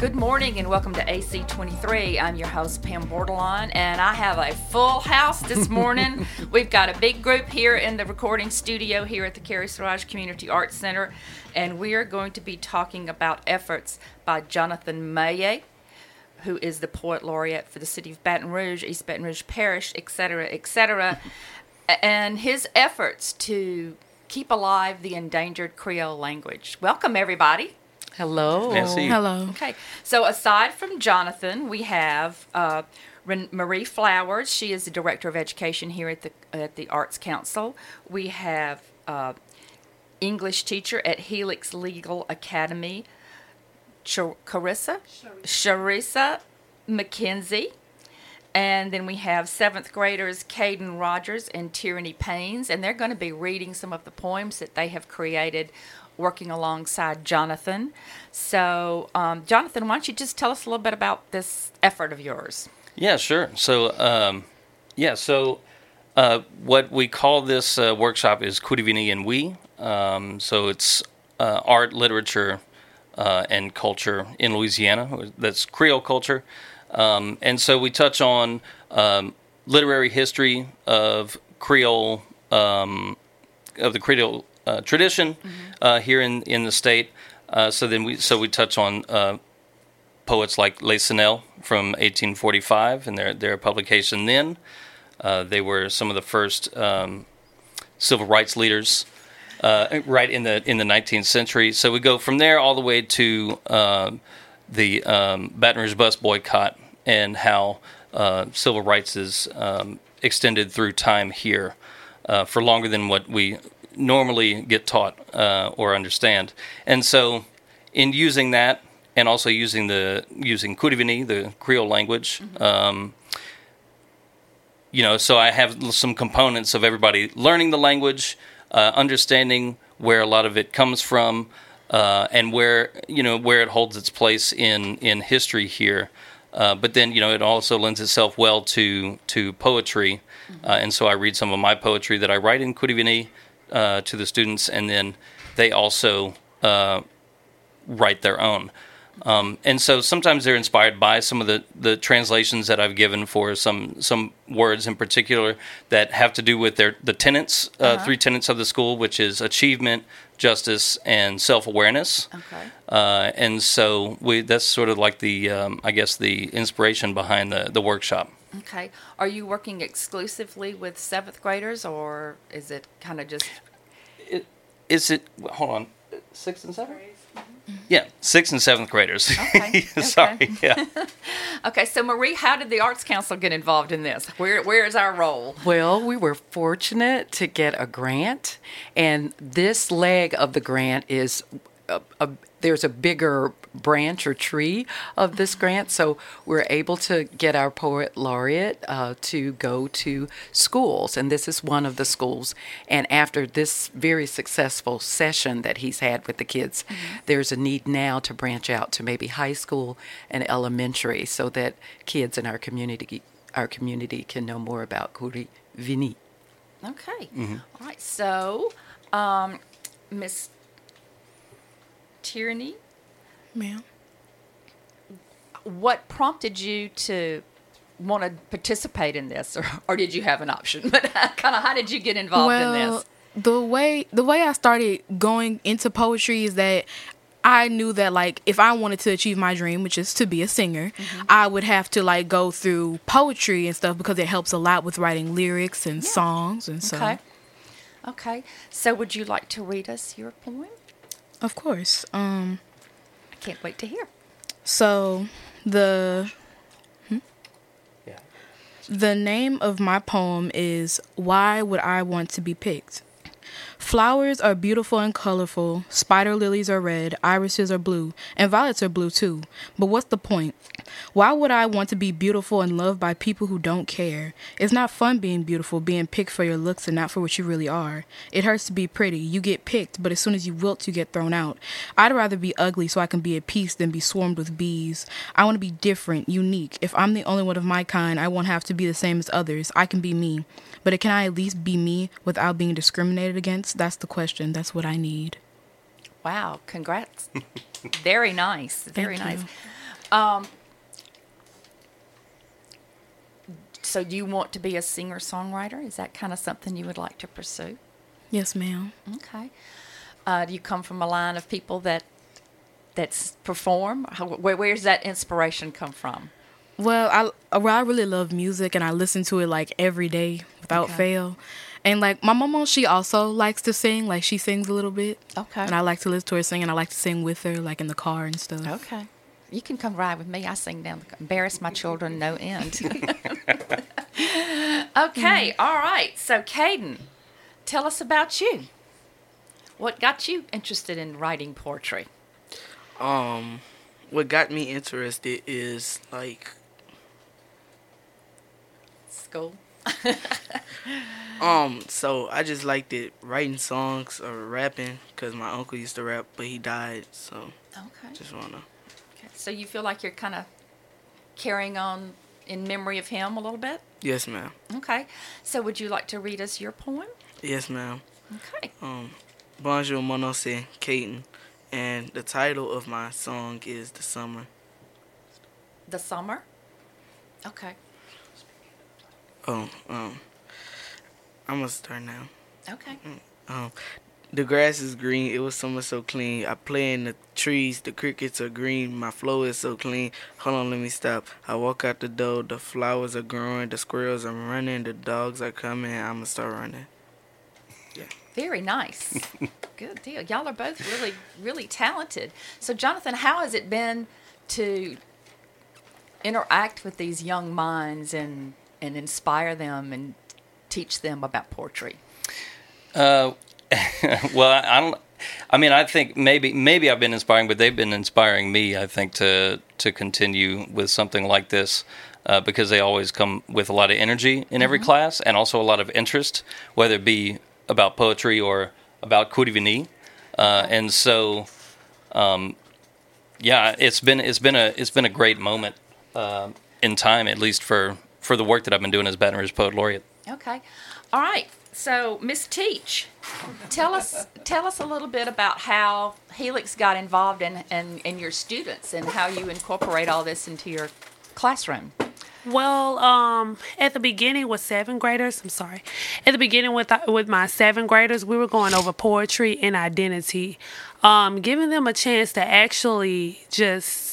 Good morning and welcome to AC23. I'm your host, Pam Bordelon, and I have a full house this morning. We've got a big group here in the recording studio here at the Carrie Siraj Community Arts Center, and we are going to be talking about efforts by Jonathan Mayers, who is the poet laureate for the city of Baton Rouge, East Baton Rouge Parish, etc., etc., and his efforts to keep alive the endangered Creole language. Welcome, everybody. Hello. Merci. Hello. Okay, so aside from Jonathan, we have uh, Marie Flowers. She is the director of education here at the at the Arts Council. We have uh, English teacher at Helix Legal Academy, Char- Carissa Charissa McKenzie. And then we have seventh graders Caden Rogers and Tierney Paynes, and they're going to be reading some of the poems that they have created working alongside Jonathan. So, um, Jonathan, why don't you just tell us a little bit about this effort of yours? Yeah, sure. So, um, yeah, so uh, what we call this uh, workshop is Kouri Vini and We. Um, so it's uh, art, literature, uh, and culture in Louisiana. That's Creole culture. Um, and so we touch on um, literary history of Creole, um, of the Creole uh, tradition uh, here in, in the state. Uh, so then we so we touch on uh, poets like Les Cenelles from 1845 and their their publication then. Uh, they were some of the first um, civil rights leaders uh, right in the in the 19th century. So we go from there all the way to um the um, Baton Rouge bus boycott and how uh, civil rights is um, extended through time here uh, for longer than what we normally get taught uh, or understand. And so, in using that, and also using the using Kouri Vini, the Creole language. Um, you know, so I have some components of everybody learning the language, uh, understanding where a lot of it comes from, uh, and where you know where it holds its place in in history here. Uh, but then you know it also lends itself well to to poetry, uh, and so I read some of my poetry that I write in Kouri Vini uh, to the students, and then they also uh, write their own. Um, and so sometimes they're inspired by some of the, the translations that I've given for some some words in particular that have to do with their the tenets, uh, three tenets of the school, which is achievement, justice, and self awareness. Okay. Uh, and so we that's sort of like the um, I guess the inspiration behind the the workshop. Okay. Are you working exclusively with seventh graders, or is it kind of just Is it hold on sixth and seventh? Mm-hmm. Yeah, sixth and seventh graders. Okay, Sorry. okay. Yeah. okay? So, Marie, how did the Arts Council get involved in this? Where Where is our role? Well, we were fortunate to get a grant, and this leg of the grant is a, a, there's a bigger branch or tree of this grant, so we're able to get our poet laureate uh, to go to schools, and this is one of the schools. And after this very successful session that he's had with the kids, there's a need now to branch out to maybe high school and elementary, so that kids in our community our community can know more about Kouri Vini. Okay. All right. So, um, Miss Tierney, Ma'am. what prompted you to want to participate in this, or, or did you have an option? But kind of, how did you get involved in well, this? the way the way I started going into poetry is that I knew that like if I wanted to achieve my dream, which is to be a singer, Mm-hmm. I would have to like go through poetry and stuff because it helps a lot with writing lyrics and songs and so. Okay. Okay. So, would you like to read us your poem? Of course. Um. I can't wait to hear. So the hmm? Yeah. The name of my poem is Why Would I Want to Be Picked? Flowers are beautiful and colorful. Spider lilies are red, irises are blue, and violets are blue too. But what's the point? Why would I want to be beautiful and loved by people who don't care? It's not fun being beautiful, being picked for your looks and not for what you really are. It hurts to be pretty. You get picked, but as soon as you wilt, you get thrown out. I'd rather be ugly so I can be at peace than be swarmed with bees. I want to be different, unique. If I'm the only one of my kind, I won't have to be the same as others. I can be me. But can I at least be me without being discriminated against? That's the question. That's what I need. Wow, congrats. Very nice. Very Thank nice. you. Um, so do you want to be a singer songwriter? Is that kind of something you would like to pursue? Yes, ma'am. Okay. Uh, do you come from a line of people that that's perform? How, where, where's that inspiration come from? Well, I well, I really love music and I listen to it like every day without Okay. fail. And like my mama, she also likes to sing. Like she sings a little bit. Okay. And I like to listen to her sing, and I like to sing with her, like in the car and stuff. Okay. You can come ride with me. I sing down, the, embarrass my children, no end. okay, all right. So, Caden, tell us about you. What got you interested in writing poetry? Um, what got me interested is like School. um. So I just liked it writing songs or rapping because my uncle used to rap, but he died. So Okay. just wanna. okay. So, you feel like you're kind of carrying on in memory of him a little bit? Yes, ma'am. Okay. So, would you like to read us your poem? Yes, ma'am. Okay. Um, Bonjour, Monose, Caden, and the title of my song is "The Summer." The summer? Okay. Oh, um, I'm gonna start now. Okay. Um, the grass is green. It was summer so clean. I play in the trees. The crickets are green. My flow is so clean. Hold on, let me stop. I walk out the door. The flowers are growing. The squirrels are running. The dogs are coming. I'ma start running. Yeah. Very nice. Good deal. Y'all are both really, really talented. So, Jonathan, how has it been to interact with these young minds and, and inspire them and teach them about poetry? Uh, well, I, I don't. I mean, I think maybe maybe I've been inspiring, but they've been inspiring me. I think to to continue with something like this uh, because they always come with a lot of energy in every class and also a lot of interest, whether it be about poetry or about Kouri Vini. Uh, and so, um, yeah, it's been it's been a it's been a great moment um in time, at least for for the work that I've been doing as Baton Rouge Poet Laureate. Okay. All right. So, Miss Teach, tell us tell us a little bit about how Helix got involved in, in, in your students and how you incorporate all this into your classroom. Well, um, at the beginning with seventh graders, I'm sorry. At the beginning with with my seventh graders, we were going over poetry and identity, um, giving them a chance to actually just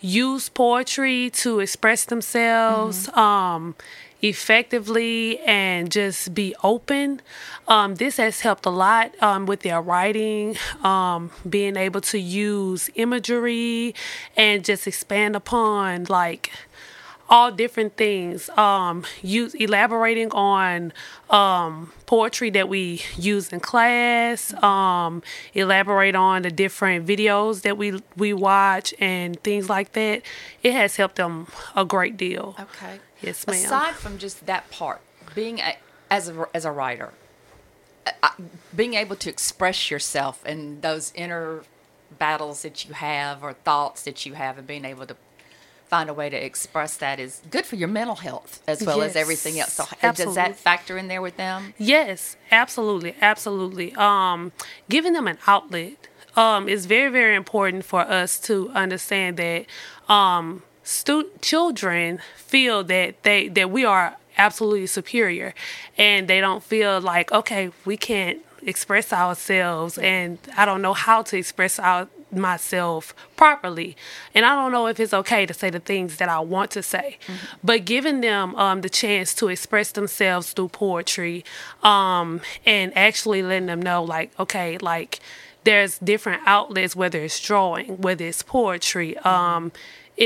use poetry to express themselves um, effectively and just be open. Um, this has helped a lot um, with their writing, um, being able to use imagery and just expand upon like all different things. Um, use elaborating on um, poetry that we use in class. Um, elaborate on the different videos that we we watch and things like that. It has helped them a great deal. Okay. Yes, ma'am. Aside from just that part, being a, as a, as a writer, uh, uh, being able to express yourself and those inner battles that you have or thoughts that you have, and being able to find a way to express that is good for your mental health as well as everything else. So, uh, does that factor in there with them? Yes, absolutely, absolutely. Um, giving them an outlet um, is very, very important for us to understand that um, stu- children feel that they that we are absolutely superior, and they don't feel like okay, we can't express ourselves, and I don't know how to express our myself properly. And i don't know if it's okay to say the things that i want to say but giving them um, the chance to express themselves through poetry um, and actually letting them know like okay like there's different outlets whether it's drawing whether it's poetry um,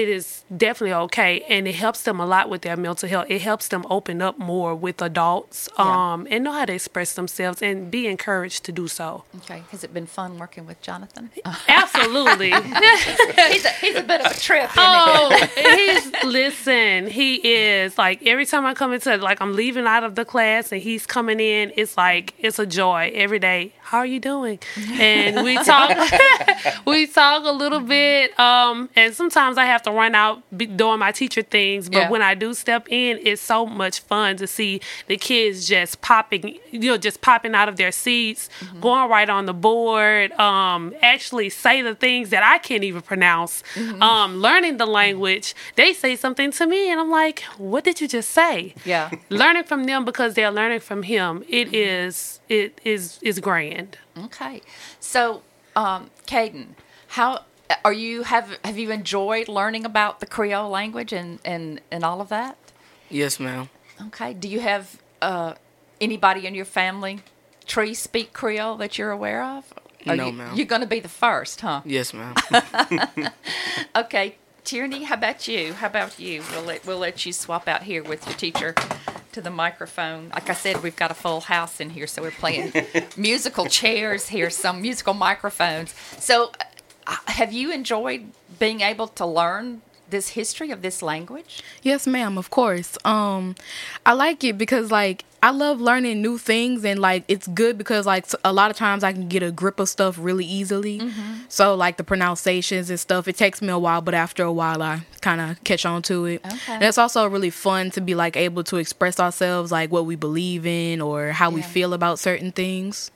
it is definitely okay and it helps them a lot with their mental health it helps them open up more with adults Yeah. um, and know how to express themselves and be encouraged to do so Okay. Has it been fun working with Jonathan? absolutely he's, a, he's a bit of a trip. Oh, he's listen. He is like every time I come into like I'm leaving out of the class and he's coming in. It's like it's a joy every day. How are you doing? And we talk, we talk a little bit. Um, and sometimes I have to run out doing my teacher things. But Yeah. when I do step in, it's so much fun to see the kids just popping, you know, just popping out of their seats, going right on the board, um, actually say the things that I can't even pronounce, um, learning the language. They say something to me, and I'm like, what did you just say? Yeah. learning from them because they're learning from him. It is it is is grand. Okay. So, um, Caden, how are you? Have Have you enjoyed learning about the Creole language and and and all of that? Yes, ma'am. Okay. Do you have uh, anybody in your family tree speak Creole that you're aware of? Are No, you, ma'am. You're going to be the first, huh? Yes, ma'am. Okay, Tierney, how about you? How about you? We'll let we'll let you swap out here with your teacher to the microphone. Like I said, we've got a full house in here, so we're playing musical chairs here, some musical microphones. So, uh, have you enjoyed being able to learn this history of this language? Yes, ma'am, of course. Um I like it because like I love learning new things and like it's good because like a lot of times I can get a grip of stuff really easily. So like the pronunciations and stuff, it takes me a while, but after a while I kind of catch on to it. Okay. And it's also really fun to be like able to express ourselves like what we believe in or how we feel about certain things.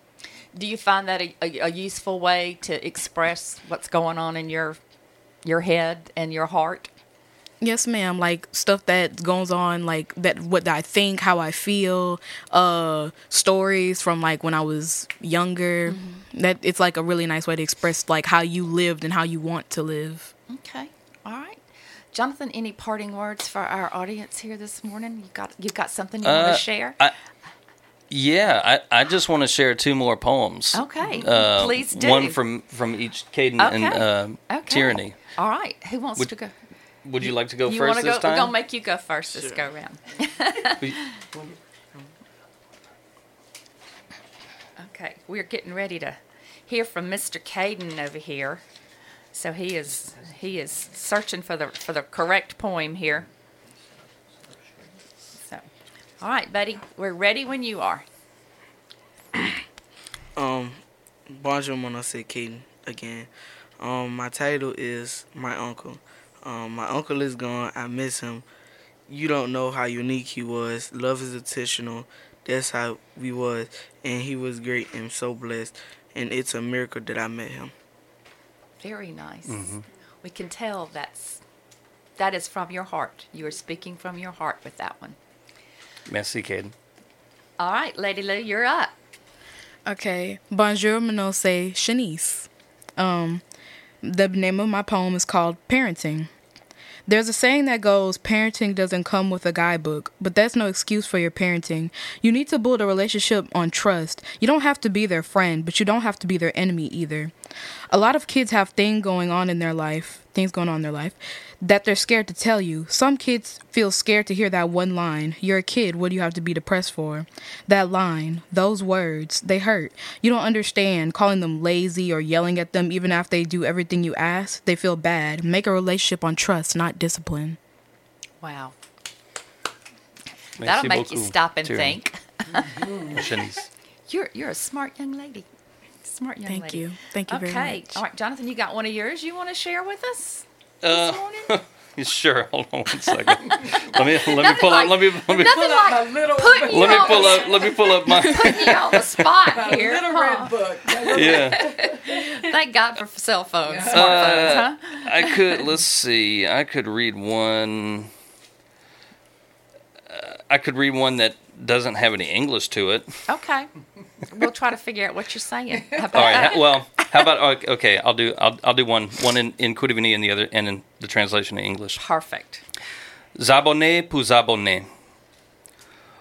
Do you find that a, a, a useful way to express what's going on in your your head and your heart? Yes, ma'am. Like stuff that goes on, like that, what I think, how I feel, uh, stories from like when I was younger. That it's like a really nice way to express like how you lived and how you want to live. Okay. All right. Jonathan, any parting words for our audience here this morning? You got you got something you want Uh, to share? I, yeah, I, I just want to share two more poems. Okay, Uh, please do. One from from each Caden and uh, Okay. Tierney. All right. Who wants Would- to go? Would you like to go you first wanna this go? time? We're gonna make you go first this go round. Okay, we're getting ready to hear from Mr. Caden over here. So he is he is searching for the for the correct poem here. So, all right, buddy, we're ready when you are. Um, bonjour, mon nom Caden again. Um, my title is My Uncle. Um, my uncle is gone. I miss him. You don't know how unique he was. Love is intentional. That's how we was, and he was great and so blessed. And it's a miracle that I met him. Very nice. Mm-hmm. We can tell that's that is from your heart. You are speaking from your heart with that one. Merci, Caden. All right, Lady Lou, you're up. Okay. Bonjour, mon nom c'est Shanice. Um, the name of my poem is called Parenting. There's a saying that goes, parenting doesn't come with a guidebook, but that's no excuse for your parenting. You need to build a relationship on trust. You don't have to be their friend, but you don't have to be their enemy either. A lot of kids have things going on in their life, things going on in their life, that they're scared to tell you. Some kids feel scared to hear that one line, You're a kid, what do you have to be depressed for? That line, those words, they hurt. You don't understand calling them lazy or yelling at them even after they do everything you ask. They feel bad. Make a relationship on trust, not discipline. Wow. Merci That'll make you beaucoup, stop and Tierney. think. Shanice. You're you're a smart young lady. Smart young Thank lady. you. Thank you okay. very much. All right, Jonathan, you got one of yours you want to share with us Uh, morning? Sure. Hold on one second. let me let me pull up. Let me let me Nothing like putting you let me pull the, up. Let me pull up my. putting you on the spot here. Little huh? red book. Yeah. Thank God for cell phones, smartphones, Uh, huh? I could. Let's see. I could read one. Uh, I could read one that doesn't have any English to it. Okay. We'll try to figure out what you're saying. How about All right. that? Well, how about okay? I'll do. I'll, I'll do one. One in in Kouri Vini and the other and in the translation in English. Perfect. Zabonné pour zabonné.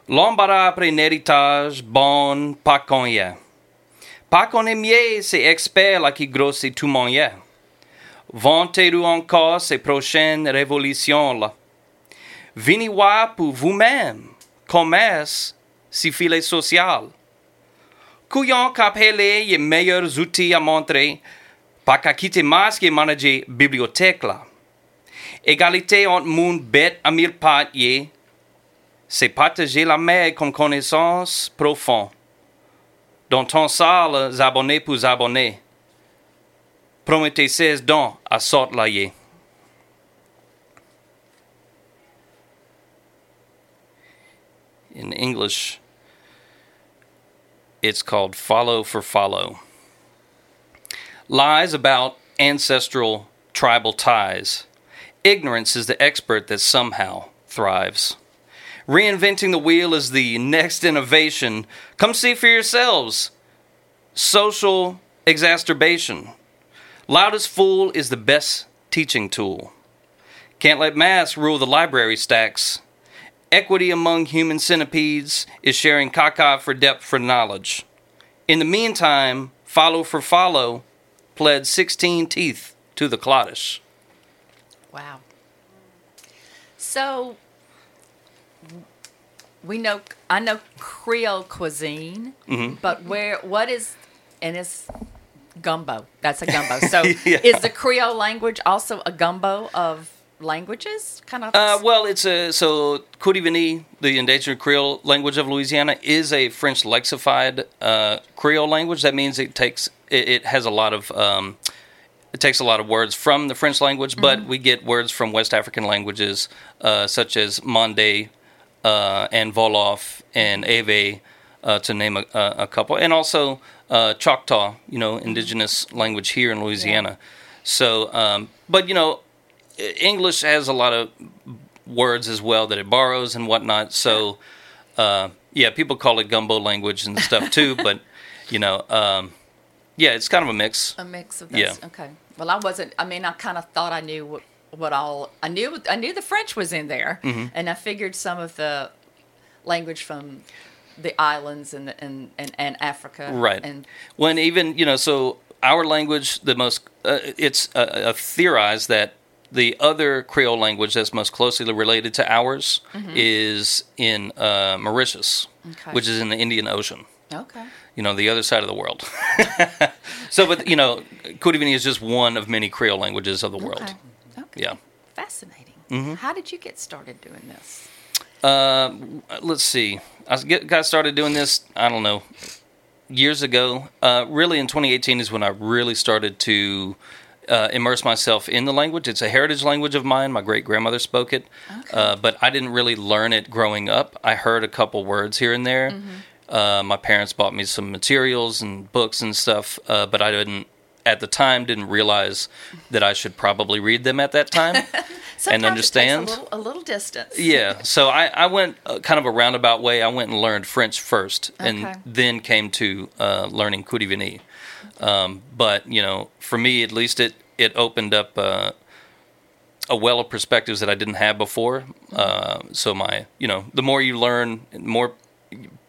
L'embarras après héritage bon pas qu'on y est. Pas qu'on est c'est expert là qui grossit tout mon yé. Vantez-vous encore ces prochaines révolutions là. Venez voir pour vous-même. Commerce, si filet social. Couillon qu'appelé les meilleurs outils à montrer. Pas qu'à quitter masque et manager bibliothèque là. Égalité entre monde bête à mille pattes, c'est partager la mer comme connaissance profonde. Dans ton salle, zabonné pour zabonné. Promettez 16 dons à sort In English, it's called follow for follow. Lies about ancestral tribal ties. Ignorance is the expert that somehow thrives. Reinventing the wheel is the next innovation. Come see for yourselves. Social exacerbation. Loudest fool is the best teaching tool. Can't let mass rule the library stacks. Equity among human centipedes is sharing caca for depth for knowledge. In the meantime, follow for follow pled 16 teeth to the cloddish. Wow. So we know I know Creole cuisine, Mm-hmm. but where what is and it's gumbo. That's a gumbo. So Yeah. is the Creole language also a gumbo of languages? Kind of. Uh, well, it's a so Kouri Vini, the endangered Creole language of Louisiana, is a French lexified uh, Creole language. That means it takes it, it has a lot of um, it takes a lot of words from the French language, but we get words from West African languages uh, such as Mande uh, and Wolof and Ewe, uh, to name a, a couple, and also uh, Choctaw, you know, indigenous language here in Louisiana. So, um, but you know, English has a lot of words as well that it borrows and whatnot. So, uh, yeah, people call it gumbo language and stuff too. but you know, um, yeah, it's kind of a mix. a mix of those. yeah. Okay. Well, I wasn't. I mean, I kind of thought I knew what, what all. I knew. I knew the French was in there, Mm-hmm. and I figured some of the language from the islands and and and, and Africa. Right. And when even you know so our language the most uh, it's uh, uh, theorized that the other creole language that's most closely related to ours is in uh, mauritius Okay. which is in the indian ocean okay. you know the other side of the world so but you know Kouri Vini is just one of many creole languages of the world Okay. Okay. yeah Fascinating. How did you get started doing this? Uh, let's see. I get, got started doing this. I don't know, years ago. Uh, really, in 2018 is when I really started to uh, immerse myself in the language. It's a heritage language of mine. My great grandmother spoke it, uh, but I didn't really learn it growing up. I heard a couple words here and there. Uh, my parents bought me some materials and books and stuff, uh, but I didn't. At the time, didn't realize that I should probably read them at that time and understand. A little, a little distance. Yeah, so I, I went uh, kind of a roundabout way. I went and learned French first, and Okay. then came to uh, learning Kouri Vini. Um, but you know, for me at least, it it opened up uh, a well of perspectives that I didn't have before. Uh, so my, you know, the more you learn, more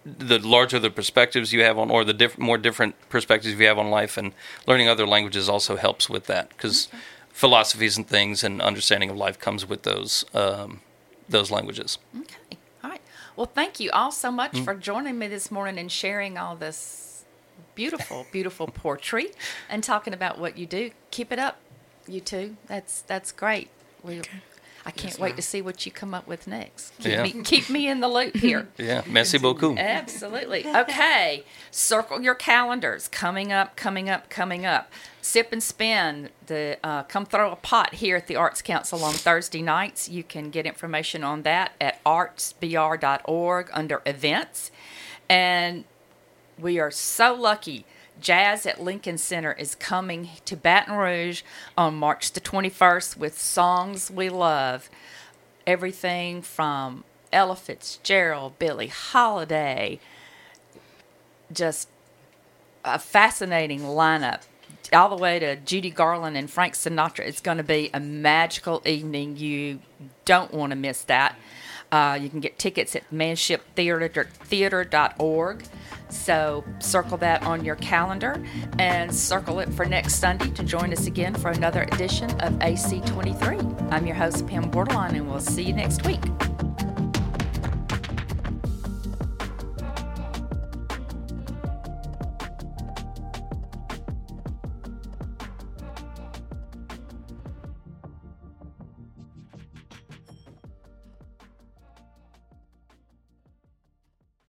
the larger the perspectives you have on, or the diff- more different perspectives you have on life, and learning other languages also helps with that because philosophies and things and understanding of life comes with those um, those languages. Okay. All right. Well, thank you all so much for joining me this morning and sharing all this beautiful, beautiful poetry and talking about what you do. Keep it up, you two. That's that's great. We, I can't wait to see what you come up with next. Keep, Yeah. me, keep me in the loop here. Yeah, merci beaucoup. Absolutely. Okay. Circle your calendars. Coming up, coming up, coming up. Sip and Spin. The uh, come throw a pot here at the Arts Council on Thursday nights. You can get information on that at artsbr.org under events. And we are so lucky. Jazz at Lincoln Center is coming to Baton Rouge on March the 21st with songs we love. Everything from Ella Fitzgerald, Billie Holiday, just a fascinating lineup. All the way to Judy Garland and Frank Sinatra. It's going to be a magical evening. You don't want to miss that. Uh, you can get tickets at manshiptheatre.org. So circle that on your calendar and circle it for next Sunday to join us again for another edition of AC23. I'm your host, Pam Bordelon, and we'll see you next week.